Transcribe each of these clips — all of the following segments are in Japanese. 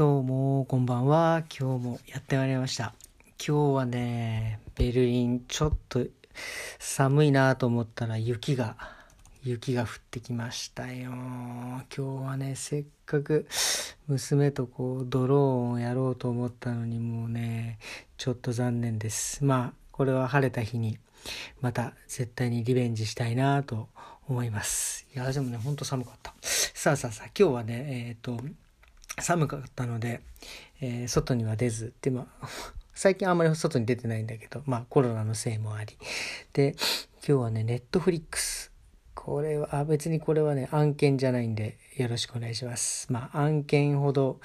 どうも、こんばんは。今日もやってまいりました。今日はね、ベルリン、ちょっと寒いなと思ったら雪が、雪が降ってきましたよ。今日はね、せっかく娘とこう、ドローンをやろうと思ったのに、もうね、ちょっと残念です。まあ、これは晴れた日に、また絶対にリベンジしたいなと思います。いや、でもね、ほんと寒かった。さあさあさあ、今日はね、えっ、ー、と、寒かったので、えー、外には出ずで、まあ、最近あんまり外に出てないんだけど、まあコロナのせいもあり。で、今日はね、ネットフリックス。これは、あ別にこれはね、案件じゃないんで、よろしくお願いします。まあ、案件ほど、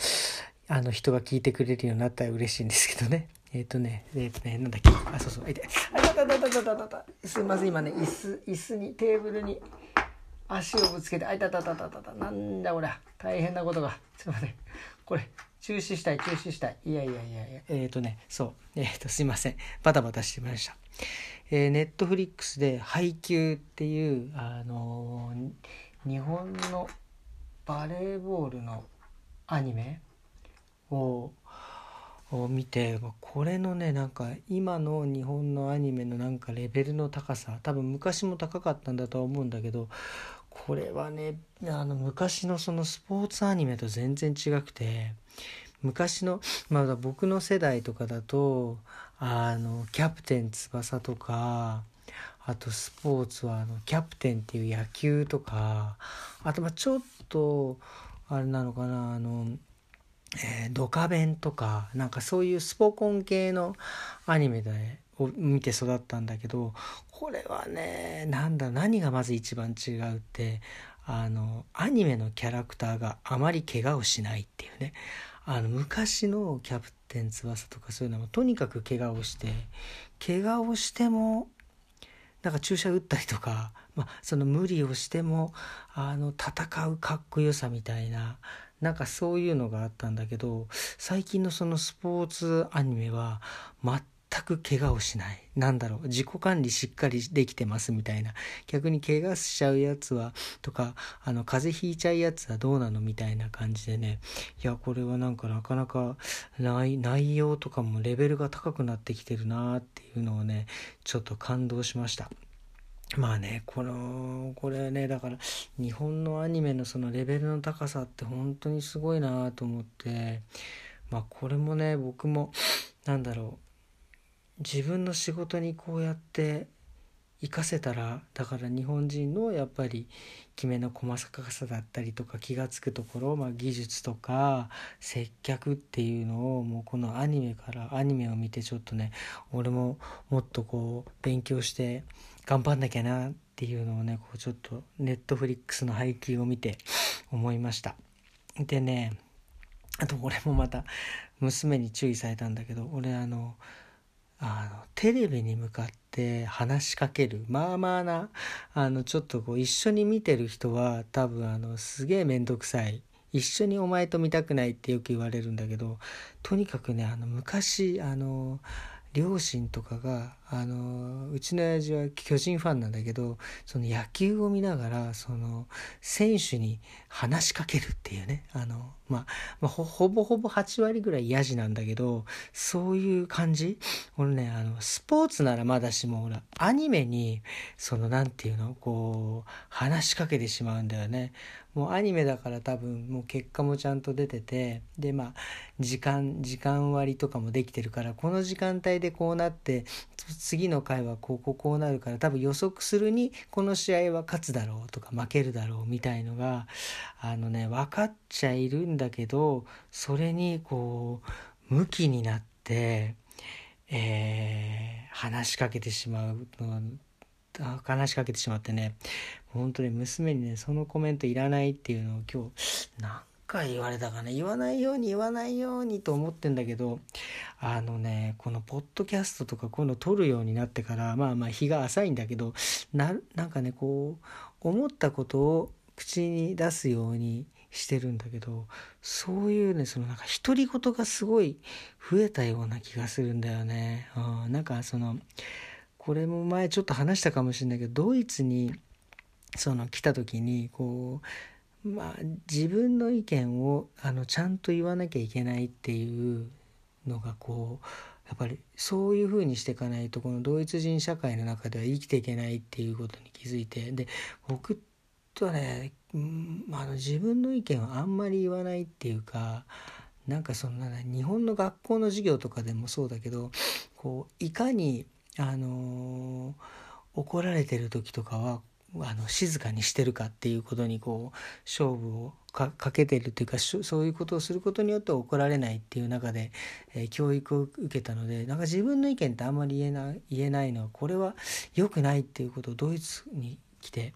あの、人が聞いてくれるようになったら嬉しいんですけどね。えっ、ー、とね、えっ、ー、とね、なんだっけ？あ、そうそう。あ、いて。あ、たたたたたたた。すいません、今ね、椅子、椅子に、テーブルに、足をぶつけて、あいたたたたたた、なんだこれ。大変なことが。ちょっと待って。これ、中止したい、中止したい。いやいやいやいや、えっ、ー、とね、そう。えっ、ー、と、すいません。バタバタしてました。えー、ネットフリックスで、配給っていう、あのー、日本のバレーボールのアニメを、を見てこれのねなんか今の日本のアニメのなんかレベルの高さ多分昔も高かったんだとは思うんだけどこれはねあの昔のそのスポーツアニメと全然違くて昔のまだ僕の世代とかだとあのキャプテン翼とかあとスポーツはあのキャプテンっていう野球とかあとまあちょっとあれなのかなあのえー、ドカベンとかなんかそういうスポコン系のアニメでを見て育ったんだけどこれはねなんだ何がまず一番違うってあのアニメのキャラクターがあまり怪我をしないっていうね。あの昔のキャプテン翼とかそういうのもとにかく怪我をして怪我をしてもなんか注射打ったりとか、まあ、その無理をしてもあの戦うかっこよさみたいななんかそういうのがあったんだけど最近のそのスポーツアニメは全く怪我をしない。なんだろう。自己管理しっかりできてますみたいな。逆に怪我しちゃうやつはとかあの風邪ひいちゃうやつはどうなのみたいな感じでね。いやこれはなんかなかなか内容とかもレベルが高くなってきてるなっていうのをねちょっと感動しました。まあね、この、これね、だから日本のアニメのそのレベルの高さって本当にすごいなと思って、まあこれもね、僕も、なんだろう、自分の仕事にこうやって活かせたらだから日本人のやっぱりきめの細かさだったりとか気が付くところ、まあ、技術とか接客っていうのをもうこのアニメからアニメを見てちょっとね俺ももっとこう勉強して頑張んなきゃなっていうのをねこうちょっとネットフリックスの配給を見て思いました。でねあと俺もまた娘に注意されたんだけど俺あのあのテレビに向かって話しかけるまあまあなあのちょっとこう一緒に見てる人は多分あのすげえ面倒くさい。一緒にお前と見たくないってよく言われるんだけどとにかくねあの昔あの両親とかがあのうちの親父は巨人ファンなんだけどその野球を見ながらその選手に話しかけるっていうねあの、まあ、まあ、ほぼほぼ8割ぐらいヤジなんだけどそういう感じ？俺ねあのスポーツならまだしもほらアニメにその何て言うの？こう話しかけてしまうんだよね。もうアニメだから多分もう結果もちゃんと出ててでまあ時間時間割とかもできてるからこの時間帯でこうなって次の回はこうこうこうなるから多分予測するにこの試合は勝つだろうとか負けるだろうみたいのがあのね分かっちゃいるんだけどそれにこう向きになって、えー、話しかけてしまうのは話しかけてしまってね本当に娘にねそのコメントいらないっていうのを今日何回言われたかな言わないように言わないようにと思ってんだけどあのねこのポッドキャストとかこういうの撮るようになってからまあまあ日が浅いんだけどななんかねこう思ったことを口に出すようにしてるんだけどそういうねそのなんか独り言がすごい増えたような気がするんだよね。うん、なんかそのこれも前ちょっと話したかもしれないけどドイツにその来た時にこうまあ自分の意見をあのちゃんと言わなきゃいけないっていうのがこうやっぱりそういうふうにしていかないとこのドイツ人社会の中では生きていけないっていうことに気づいてで僕とはね、うん、あの自分の意見をあんまり言わないっていうかなんかそんな日本の学校の授業とかでもそうだけどこういかにあのー、怒られてる時とかはあの静かにしてるかっていうことにこう勝負をかけてるっていうかそういうことをすることによって怒られないっていう中で、えー、教育を受けたのでなんか自分の意見ってあんまり言えない言えないのはこれは良くないっていうことをドイツに来て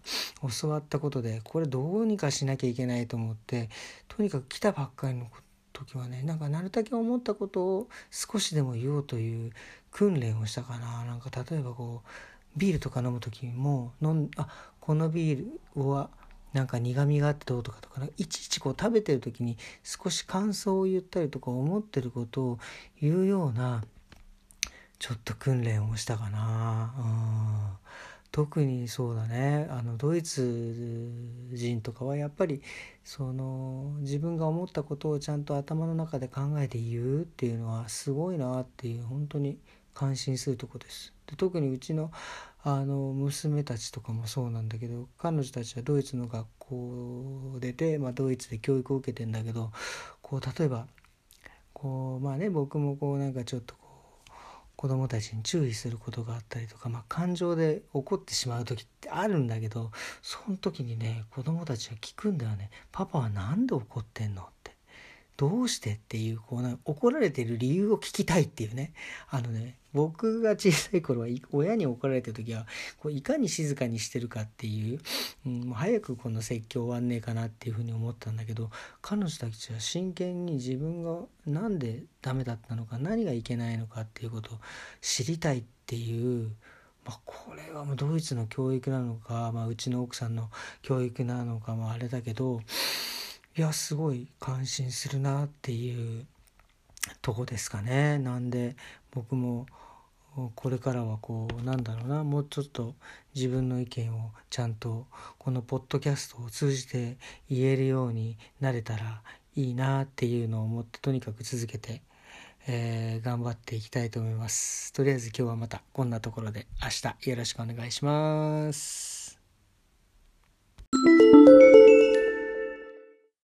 教わったことでこれどうにかしなきゃいけないと思ってとにかく来たばっかりの時はねなんかなるだけ思ったことを少しでも言おうという訓練をしたかななんか例えばこうビールとか飲む時も飲んあこのビールはなんか苦みがあってどうとかとかいちいちこう食べてる時に少し感想を言ったりとか思ってることを言うようなちょっと訓練をしたかな。うん特にそうだねあのドイツ人とかはやっぱりその自分が思ったことをちゃんと頭の中で考えて言うっていうのはすごいなっていう本当に感心するとこです。で特にうちのあの娘たちとかもそうなんだけど彼女たちはドイツの学校出て、まあ、ドイツで教育を受けてんだけどこう例えばこうまあね僕もこうなんかちょっと子供たちに注意することがあったりとか、まあ、感情で怒ってしまう時ってあるんだけどその時にね子供たちは聞くんだよね「パパは何で怒ってんの?」「どうして?」っていうこうな怒られてる理由を聞きたいっていうねあのね僕が小さい頃は親に怒られた時はこういかに静かにしてるかっていう、うん、もう早くこの説教終わんねえかなっていうふうに思ったんだけど彼女たちは真剣に自分が何でダメだったのか何がいけないのかっていうことを知りたいっていう、まあ、これはもうドイツの教育なのか、まあ、うちの奥さんの教育なのかもあれだけどいやすごい感心するなっていうとこですかね。なんで僕もこれからはこうなんだろうなもうちょっと自分の意見をちゃんとこのポッドキャストを通じて言えるようになれたらいいなっていうのを思ってとにかく続けて、えー、頑張っていきたいと思います。とりあえず今日はまたこんなところで明日よろしくお願いします。